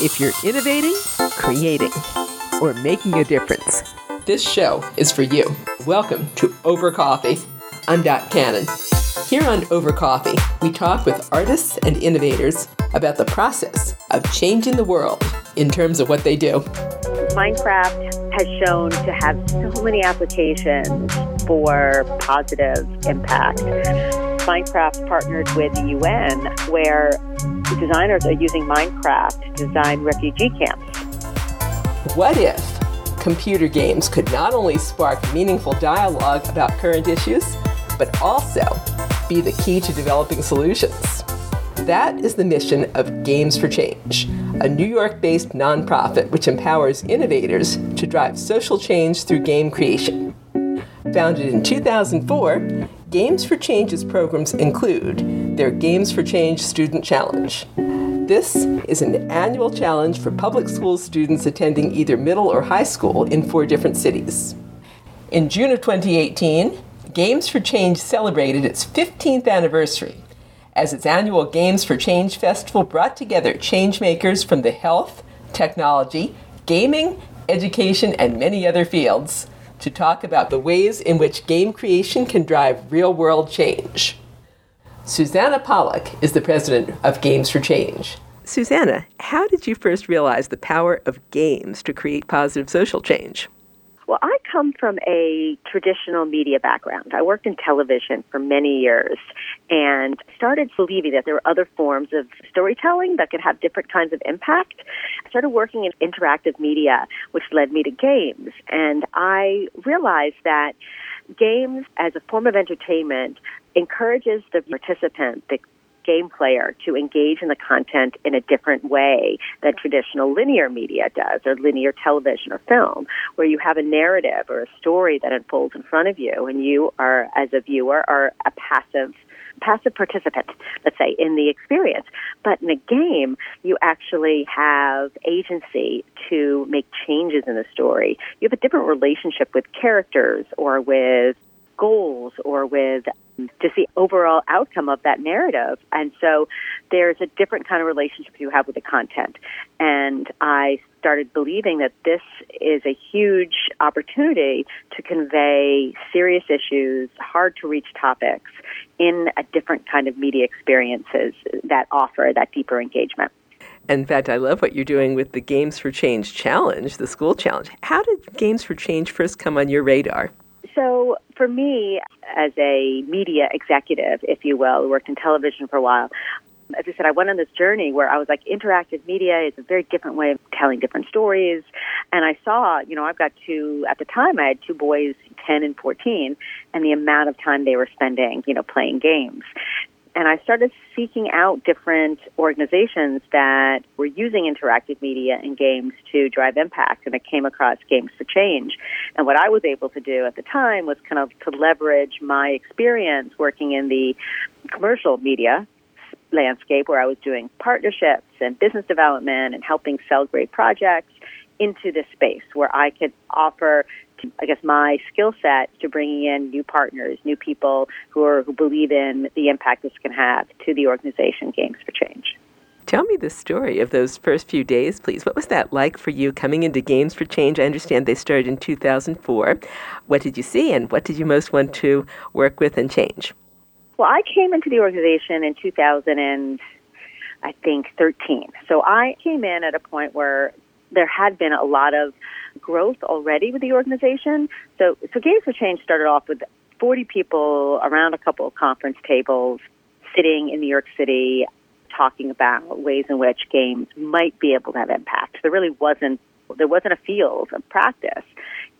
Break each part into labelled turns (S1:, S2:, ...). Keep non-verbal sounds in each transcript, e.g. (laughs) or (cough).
S1: If you're innovating, creating, or making a difference, this show is for you. Welcome to Over Coffee. I'm Dot Cannon. Here on Over Coffee, we talk with artists and innovators about the process of changing the world in terms of what they do.
S2: Minecraft has shown to have so many applications for positive impact. Minecraft partnered with the UN, where designers are using Minecraft to design refugee camps.
S1: What if computer games could not only spark meaningful dialogue about current issues, but also be the key to developing solutions? That is the mission of Games for Change, a New York based nonprofit which empowers innovators to drive social change through game creation. Founded in 2004, Games for Change's programs include their Games for Change Student Challenge. This is an annual challenge for public school students attending either middle or high school in four different cities. In June of 2018, Games for Change celebrated its 15th anniversary as its annual Games for Change festival brought together changemakers from the health, technology, gaming, education, and many other fields to talk about the ways in which game creation can drive real world change. Susanna Pollack is the president of Games for Change. Susanna, how did you first realize the power of games to create positive social change?
S2: Well, I come from a traditional media background. I worked in television for many years and started believing that there were other forms of storytelling that could have different kinds of impact. I started working in interactive media, which led me to games. And I realized that games as a form of entertainment encourages the participant, the game player to engage in the content in a different way than traditional linear media does, or linear television or film, where you have a narrative or a story that unfolds in front of you, and you are, as a viewer, are a passive passive participant, let's say, in the experience. But in a game, you actually have agency to make changes in the story. You have a different relationship with characters or with goals or with just the overall outcome of that narrative. And so there's a different kind of relationship you have with the content. And I started believing that this is a huge opportunity to convey serious issues, hard to reach topics in a different kind of media experiences that offer that deeper engagement.
S1: In fact, I love what you're doing with the Games for Change challenge, the school challenge. How did Games for Change first come on your radar?
S2: So, for me, as a media executive, if you will, worked in television for a while. As I said, I went on this journey where I was like, interactive media is a very different way of telling different stories. And I saw, you know, I've got two, at the time, I had two boys, 10 and 14, and the amount of time they were spending, you know, playing games and I started seeking out different organizations that were using interactive media and games to drive impact. And I came across Games for Change. And what I was able to do at the time was kind of to leverage my experience working in the commercial media landscape where I was doing partnerships and business development and helping sell great projects into this space where I could offer I guess my skill set to bringing in new partners, new people who are who believe in the impact this can have to the organization Games for Change.
S1: Tell me the story of those first few days, please. What was that like for you coming into Games for Change? I understand they started in 2004. What did you see, and what did you most want to work with and change?
S2: Well, I came into the organization in 2000 and I think 13. So I came in at a point where there had been a lot of growth already with the organization. So, so Games for Change started off with 40 people around a couple of conference tables, sitting in New York City, talking about ways in which games might be able to have impact. There really wasn't there wasn't a field of practice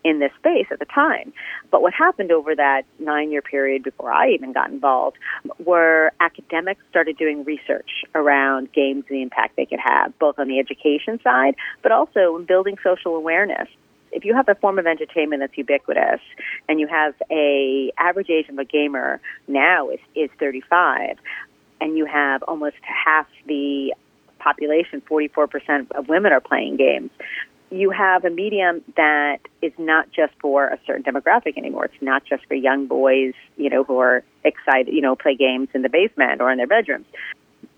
S2: in this space at the time. But what happened over that nine year period before I even got involved were academics started doing research around games and the impact they could have, both on the education side, but also in building social awareness if you have a form of entertainment that's ubiquitous and you have a average age of a gamer now is, is 35 and you have almost half the population 44% of women are playing games you have a medium that is not just for a certain demographic anymore. It's not just for young boys, you know, who are excited, you know, play games in the basement or in their bedrooms.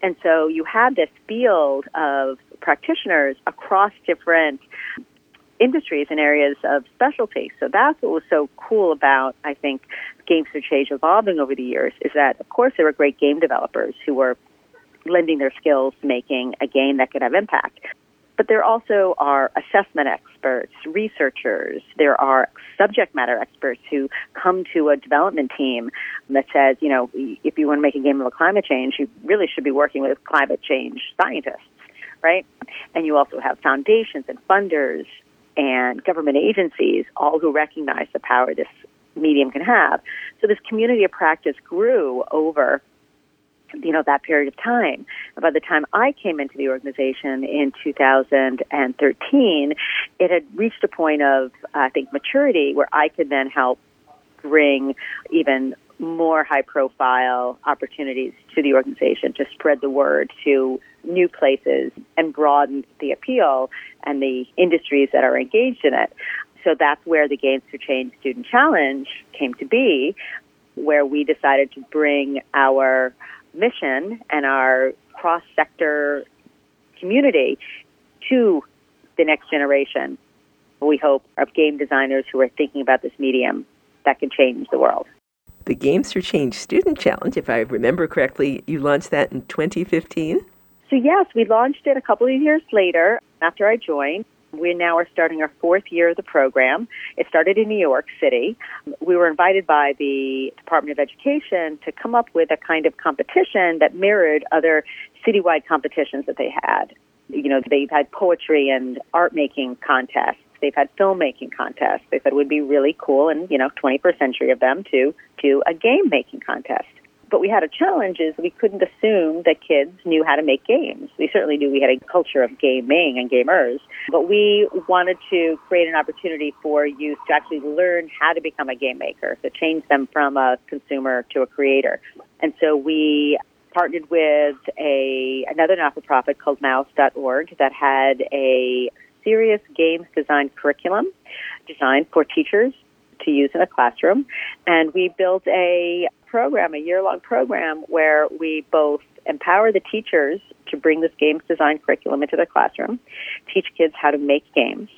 S2: And so you have this field of practitioners across different industries and areas of specialty. So that's what was so cool about, I think, Games for Change evolving over the years is that, of course, there were great game developers who were lending their skills making a game that could have impact. But there also are assessment experts, researchers. There are subject matter experts who come to a development team that says, you know, if you want to make a game about climate change, you really should be working with climate change scientists, right? And you also have foundations and funders and government agencies, all who recognize the power this medium can have. So this community of practice grew over you know that period of time. By the time I came into the organization in 2013, it had reached a point of I think maturity where I could then help bring even more high profile opportunities to the organization to spread the word to new places and broaden the appeal and the industries that are engaged in it. So that's where the Games for Change Student Challenge came to be, where we decided to bring our mission and our cross sector community to the next generation. We hope of game designers who are thinking about this medium that can change the world.
S1: The Games for Change Student Challenge, if I remember correctly, you launched that in 2015?
S2: So, yes, we launched it a couple of years later after I joined. We now are starting our fourth year of the program. It started in New York City. We were invited by the Department of Education to come up with a kind of competition that mirrored other citywide competitions that they had. You know, they've had poetry and art making contests. They've had filmmaking contests. They said it would be really cool and, you know, 21st century of them to do a game making contest. But we had a challenge is we couldn't assume that kids knew how to make games. We certainly knew we had a culture of gaming and gamers, but we wanted to create an opportunity for youth to actually learn how to become a game maker, to change them from a consumer to a creator. And so we partnered with a another not-for-profit called mouse.org that had a serious games design curriculum designed for teachers to use in a classroom. And we built a program, a year long program, where we both empower the teachers to bring this games design curriculum into their classroom, teach kids how to make games,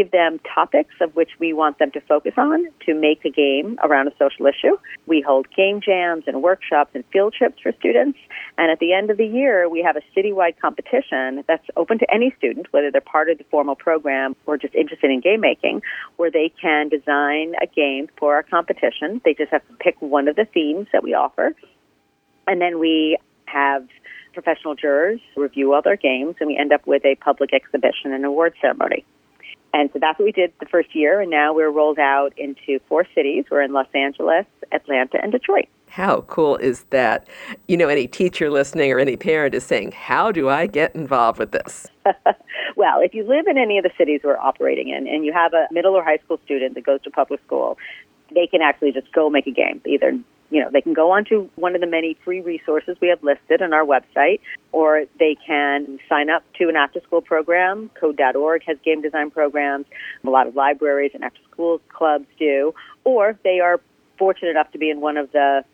S2: give them topics of which we want them to focus on to make a game around a social issue. We hold game jams and workshops and field trips for students. And at the end of the year, we have a citywide competition that's open to any student, whether they're part of the formal program or just interested in game making, where they can design a game for our competition. They just have to pick one of the themes that we offer. And then we have professional jurors review all their games, and we end up with a public exhibition and award ceremony. And so that's what we did the first year, and now we're rolled out into four cities. We're in Los Angeles, Atlanta, and Detroit.
S1: How cool is that? You know, any teacher listening or any parent is saying, How do I get involved with this? (laughs)
S2: well, if you live in any of the cities we're operating in and you have a middle or high school student that goes to public school, they can actually just go make a game, either you know, they can go onto one of the many free resources we have listed on our website, or they can sign up to an after school program. Code.org has game design programs. A lot of libraries and after school clubs do. Or they are fortunate enough to be in one of the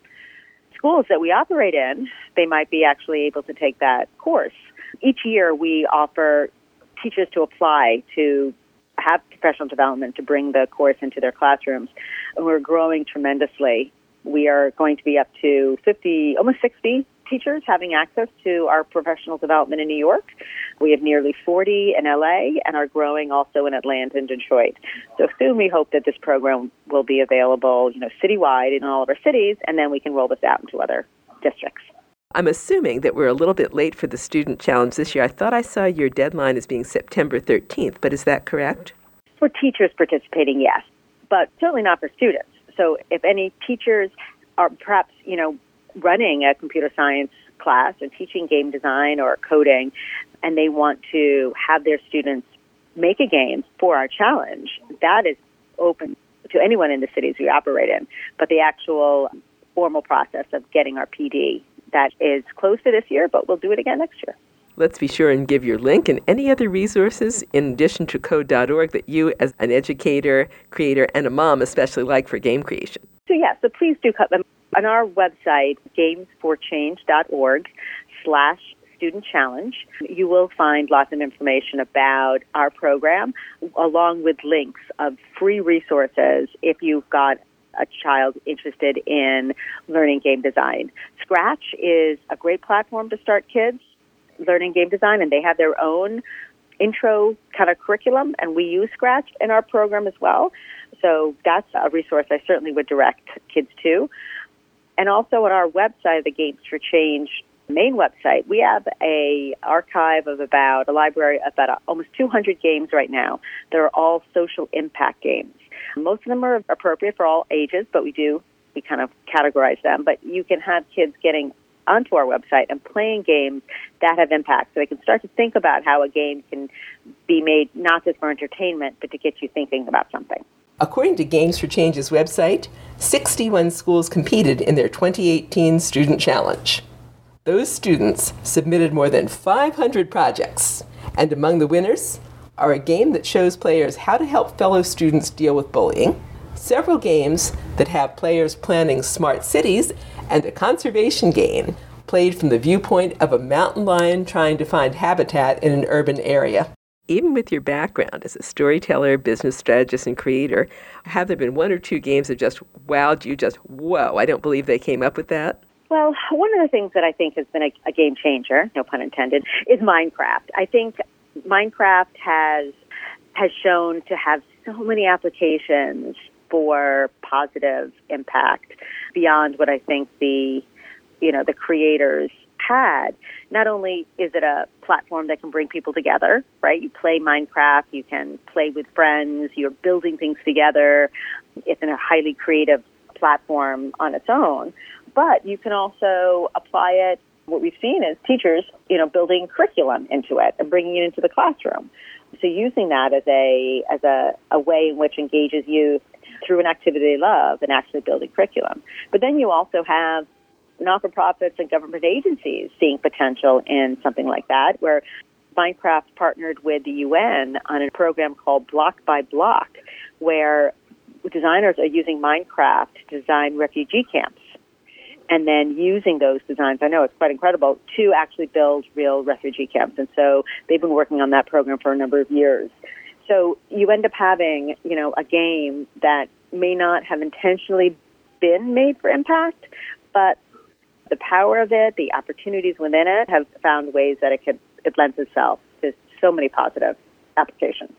S2: schools that we operate in, they might be actually able to take that course. Each year we offer teachers to apply to have professional development to bring the course into their classrooms. And we're growing tremendously we are going to be up to 50, almost 60 teachers having access to our professional development in New York. We have nearly 40 in LA and are growing also in Atlanta and Detroit. So soon we hope that this program will be available, you know, citywide in all of our cities, and then we can roll this out into other districts.
S1: I'm assuming that we're a little bit late for the student challenge this year. I thought I saw your deadline as being September 13th, but is that correct?
S2: For teachers participating, yes, but certainly not for students. So if any teachers are perhaps, you know, running a computer science class or teaching game design or coding, and they want to have their students make a game for our challenge, that is open to anyone in the cities we operate in. But the actual formal process of getting our PD, that is close to this year, but we'll do it again next year.
S1: Let's be sure and give your link and any other resources in addition to code.org that you, as an educator, creator, and a mom, especially like for game creation.
S2: So, yeah, so please do cut them. On our website, gamesforchange.org slash student challenge, you will find lots of information about our program along with links of free resources if you've got a child interested in learning game design. Scratch is a great platform to start kids learning game design, and they have their own intro kind of curriculum, and we use Scratch in our program as well. So that's a resource I certainly would direct kids to. And also on our website, the Games for Change main website, we have a archive of about a library of about almost 200 games right now. They're all social impact games. Most of them are appropriate for all ages, but we do we kind of categorize them. But you can have kids getting onto our website and playing games that have impact, so they can start to think about how a game can be made not just for entertainment, but to get you thinking about something.
S1: According to Games for Change's website, 61 schools competed in their 2018 Student Challenge. Those students submitted more than 500 projects, and among the winners are a game that shows players how to help fellow students deal with bullying, several games that have players planning smart cities, and a conservation game played from the viewpoint of a mountain lion trying to find habitat in an urban area. Even with your background as a storyteller, business strategist, and creator, have there been one or two games that just wowed you? Just, whoa, I don't believe they came up with that?
S2: Well, one of the things that I think has been a, a game changer, no pun intended, is Minecraft. I think Minecraft has has shown to have so many applications for positive impact beyond what I think the you know the creators had. Not only is it a platform that can bring people together, right? You play Minecraft, you can play with friends, you're building things together. It's a highly creative platform on its own but you can also apply it. What we've seen is teachers, you know, building curriculum into it and bringing it into the classroom. So using that as a as a, a way in which engages youth through an activity they love and actually building curriculum. But then you also have not-for-profits and government agencies seeing potential in something like that, where Minecraft partnered with the UN on a program called Block by Block, where designers are using Minecraft to design refugee camps and then using those designs, I know it's quite incredible, to actually build real refugee camps. And so they've been working on that program for a number of years. So you end up having, you know, a game that may not have intentionally been made for impact, but the power of it, the opportunities within it have found ways that it could it lends itself to so many positive applications.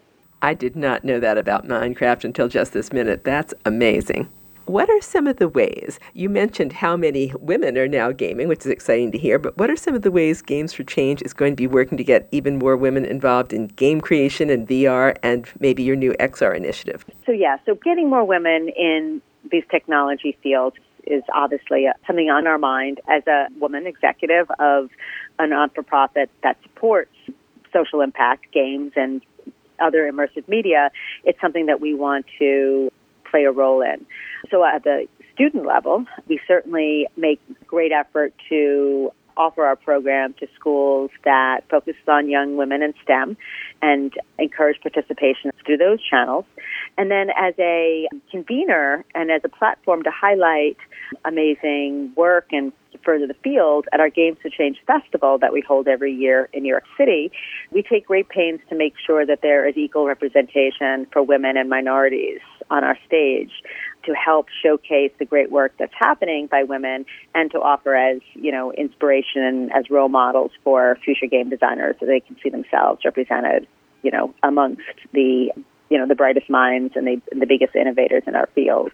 S1: I did not know that about Minecraft until just this minute. That's amazing. What are some of the ways? You mentioned how many women are now gaming, which is exciting to hear, but what are some of the ways Games for Change is going to be working to get even more women involved in game creation and VR and maybe your new XR initiative?
S2: So, yeah, so getting more women in these technology fields is obviously something on our mind as a woman executive of a non for profit that supports social impact games and other immersive media. It's something that we want to play a role in. So at the student level, we certainly make great effort to offer our program to schools that focuses on young women in STEM and encourage participation through those channels. And then as a convener and as a platform to highlight amazing work and further the field at our Games for Change Festival that we hold every year in New York City, we take great pains to make sure that there is equal representation for women and minorities on our stage to help showcase the great work that's happening by women and to offer as, you know, inspiration and as role models for future game designers so they can see themselves represented, you know, amongst the, you know, the brightest minds and the, the biggest innovators in our fields.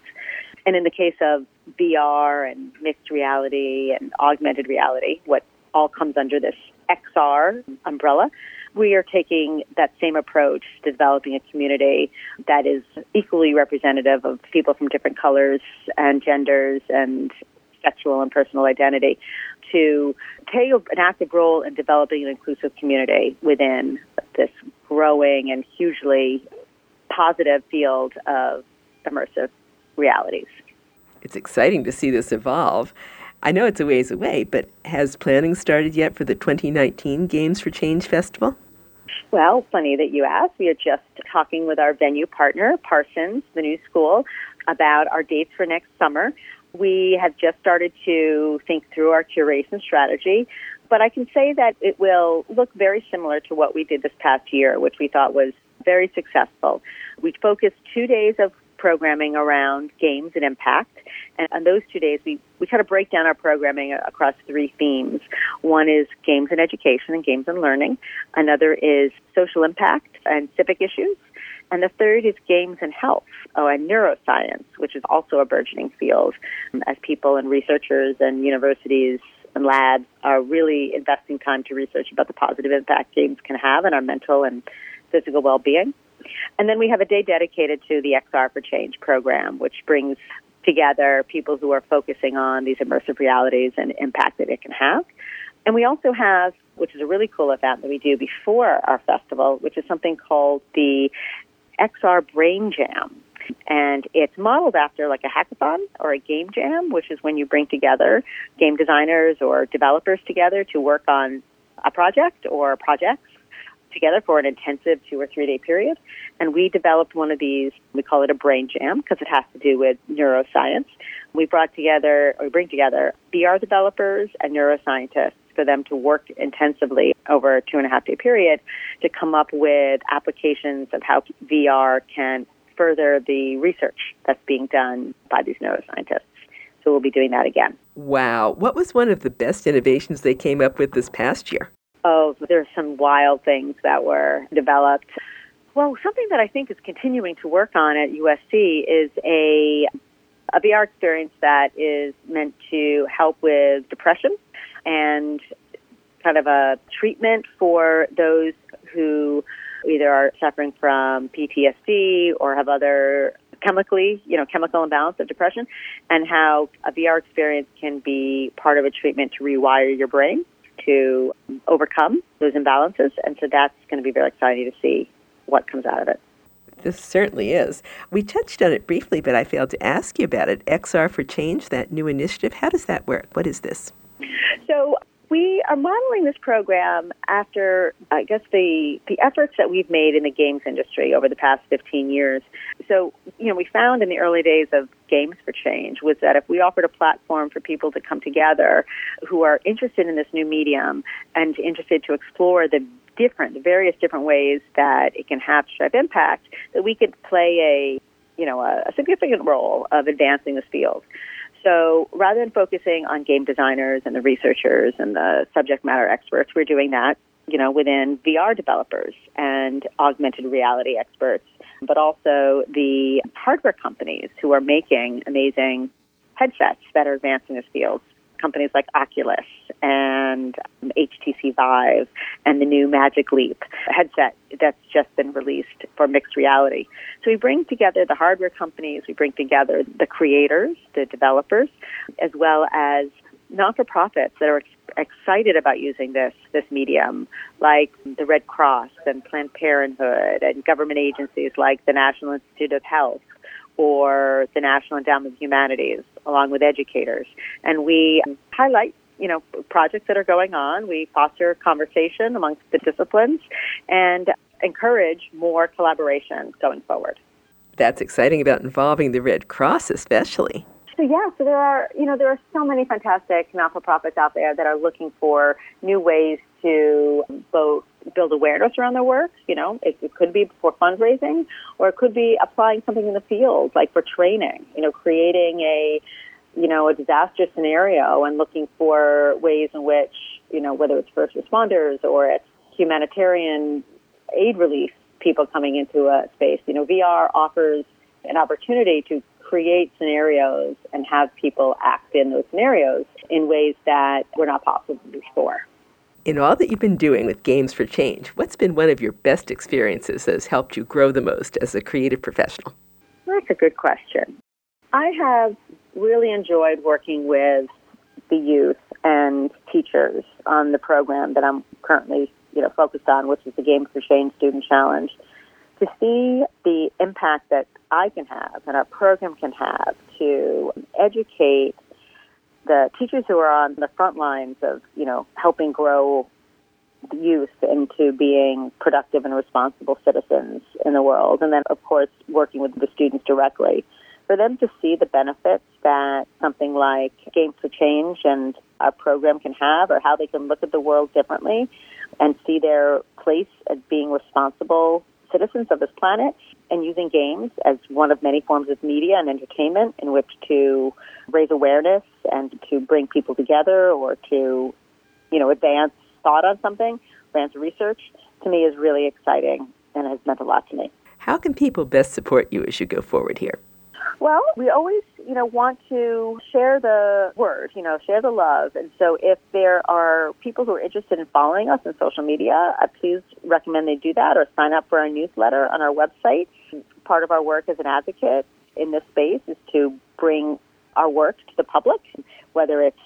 S2: And in the case of VR and mixed reality and augmented reality, what all comes under this XR umbrella, we are taking that same approach to developing a community that is equally representative of people from different colors and genders and sexual and personal identity to take an active role in developing an inclusive community within this growing and hugely positive field of immersive realities.
S1: It's exciting to see this evolve. I know it's a ways away, but has planning started yet for the 2019 Games for Change Festival?
S2: Well, funny that you ask. We are just talking with our venue partner, Parsons, the new school, about our dates for next summer. We have just started to think through our curation strategy, but I can say that it will look very similar to what we did this past year, which we thought was very successful. We focused two days of programming around games and impact. And on those two days, we, we kind of break down our programming across three themes. One is games and education and games and learning. Another is social impact and civic issues. And the third is games and health oh, and neuroscience, which is also a burgeoning field um, as people and researchers and universities and labs are really investing time to research about the positive impact games can have on our mental and physical well-being. And then we have a day dedicated to the XR for Change program, which brings together people who are focusing on these immersive realities and impact that it can have. And we also have, which is a really cool event that we do before our festival, which is something called the XR Brain Jam. And it's modeled after like a hackathon or a game jam, which is when you bring together game designers or developers together to work on a project or projects together for an intensive two or three day period. And we developed one of these, we call it a brain jam because it has to do with neuroscience. We brought together, or we bring together VR developers and neuroscientists for them to work intensively over a two and a half day period to come up with applications of how VR can further the research that's being done by these neuroscientists. So we'll be doing that again.
S1: Wow. What was one of the best innovations they came up with this past year?
S2: Oh, there's some wild things that were developed. Well, something that I think is continuing to work on at USC is a a VR experience that is meant to help with depression and kind of a treatment for those who either are suffering from PTSD or have other chemically, you know, chemical imbalance of depression, and how a VR experience can be part of a treatment to rewire your brain to overcome those imbalances. And so that's going to be very exciting to see what comes out of it.
S1: This certainly is. We touched on it briefly, but I failed to ask you about it. XR for Change, that new initiative, how does that work? What is this?
S2: So, we are modeling this program after, I guess, the, the efforts that we've made in the games industry over the past 15 years. So, you know, we found in the early days of Games for Change was that if we offered a platform for people to come together who are interested in this new medium and interested to explore the different, the various different ways that it can have have impact, that we could play a, you know, a, a significant role of advancing this field. So rather than focusing on game designers and the researchers and the subject matter experts, we're doing that, you know, within VR developers and augmented reality experts, but also the hardware companies who are making amazing headsets that are advancing this field companies like Oculus and um, HTC Vive and the new Magic Leap headset that's just been released for mixed reality. So we bring together the hardware companies, we bring together the creators, the developers, as well as non-for-profits that are excited about using this this medium, like the Red Cross and Planned Parenthood and government agencies like the National Institute of Health or the National Endowment of Humanities, along with educators. And we highlight you know projects that are going on. We foster conversation amongst the disciplines and encourage more collaboration going forward.
S1: That's exciting about involving the Red Cross, especially.
S2: So yeah, so there are you know there are so many fantastic not-for-profits out there that are looking for new ways to both build awareness around their work. You know, it, it could be for fundraising, or it could be applying something in the field, like for training. You know, creating a you know a disaster scenario and looking for ways in which you know whether it's first responders or it's humanitarian aid relief people coming into a space. You know, VR offers an opportunity to create scenarios and have people act in those scenarios in ways that were not possible before.
S1: In all that you've been doing with Games for Change, what's been one of your best experiences that has helped you grow the most as a creative professional?
S2: That's a good question. I have really enjoyed working with the youth and teachers on the program that I'm currently, you know, focused on, which is the Games for Change Student Challenge to see the impact that I can have and our program can have to educate the teachers who are on the front lines of, you know, helping grow youth into being productive and responsible citizens in the world. And then, of course, working with the students directly for them to see the benefits that something like Games for Change and our program can have, or how they can look at the world differently and see their place as being responsible citizens of this planet and using games as one of many forms of media and entertainment in which to raise awareness and to bring people together or to, you know, advance thought on something, advance research, to me is really exciting and has meant a lot to me.
S1: How can people best support you as you go forward here?
S2: Well, we always, you know, want to share the word, you know, share the love. And so if there are people who are interested in following us on social media, I please recommend they do that or sign up for our newsletter on our website. Part of our work as an advocate in this space is to bring our work to the public, whether it's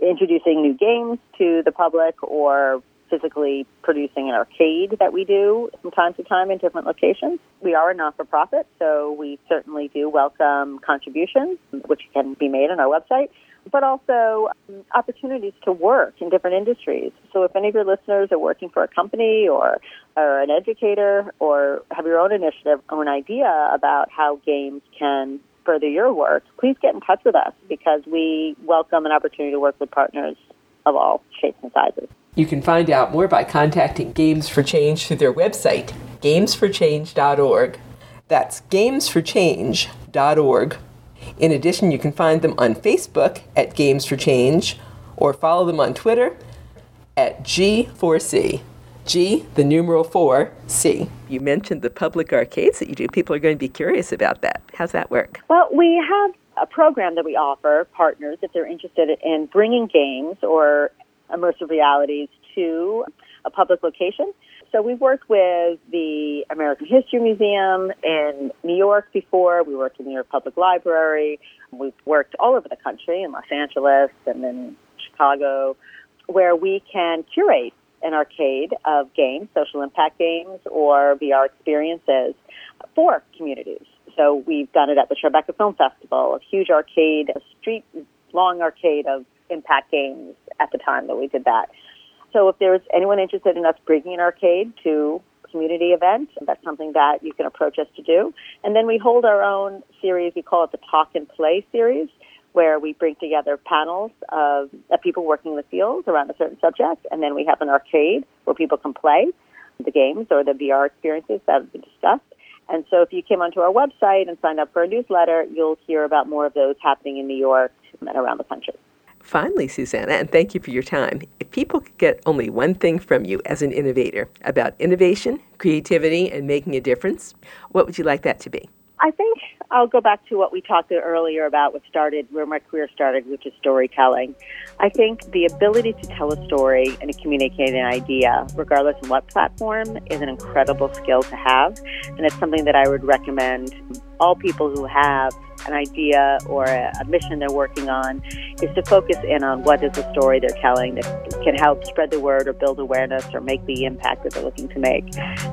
S2: introducing new games to the public or physically producing an arcade that we do from time to time in different locations. We are a not for profit, so we certainly do welcome contributions, which can be made on our website, but also um, opportunities to work in different industries. So if any of your listeners are working for a company or, or an educator or have your own initiative or an idea about how games can further your work, please get in touch with us because we welcome an opportunity to work with partners of all shapes and sizes.
S1: You can find out more by contacting Games for Change through their website, gamesforchange.org. That's gamesforchange.org. In addition, you can find them on Facebook at Games for Change or follow them on Twitter at G4C. G, the numeral 4, C. You mentioned the public arcades that you do. People are going to be curious about that. How's that work?
S2: Well, we have a program that we offer partners if they're interested in bringing games or immersive realities to a public location. So we've worked with the American History Museum in New York before. We worked in the New York Public Library. We've worked all over the country in Los Angeles and then Chicago, where we can curate an arcade of games, social impact games, or VR experiences for communities. So we've done it at the Tribeca Film Festival, a huge arcade, a street long arcade of impact games at the time that we did that. So if there's anyone interested in us bringing an arcade to community event, that's something that you can approach us to do. And then we hold our own series. We call it the Talk and Play series, where we bring together panels of, of people working in the field around a certain subject, and then we have an arcade where people can play the games or the VR experiences that have been discussed. And so if you came onto our website and signed up for a newsletter, you'll hear about more of those happening in New York and around the country.
S1: Finally, Susanna, and thank you for your time. If people could get only one thing from you as an innovator about innovation, creativity, and making a difference, what would you like that to be?
S2: I think I'll go back to what we talked earlier about what started, where my career started, which is storytelling. I think the ability to tell a story and to communicate an idea, regardless of what platform, is an incredible skill to have. And it's something that I would recommend all people who have an idea or a, a, mission they're working on is to focus in on what is the story they're telling that can help spread the word or build awareness or make the impact that they're looking to make.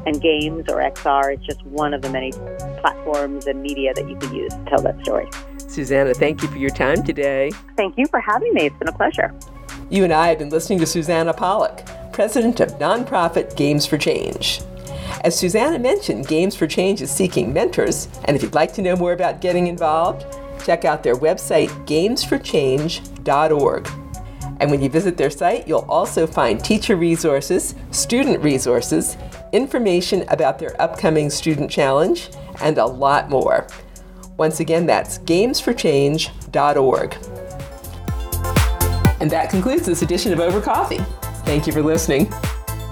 S2: And games or XR is just one of the many platforms and media that you can use to tell that story.
S1: Susanna, thank you for your time today.
S2: Thank you for having me. It's been a pleasure.
S1: You and I have been listening to Susanna Pollack, president of nonprofit Games for Change. As Susanna mentioned, Games for Change is seeking mentors, and if you'd like to know more about getting involved, check out their website, gamesforchange.org. And when you visit their site, you'll also find teacher resources, student resources, information about their upcoming student challenge, and a lot more. Once again, that's gamesforchange.org. And that concludes this edition of Over Coffee. Thank you for listening.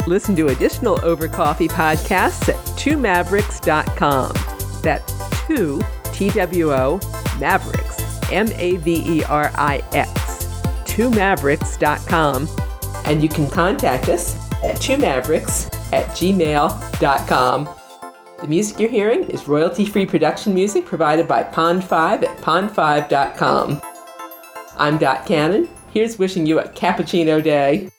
S1: Listen to additional Over Coffee podcasts at twomaverix.com. That's two, T W O, Maverix, M A V E R I X, twomaverix.com. And you can contact us at twomaverix at gmail.com. The music you're hearing is royalty free production music provided by Pond5 at pond5.com. I'm Dot Cannon. Here's wishing you a cappuccino day.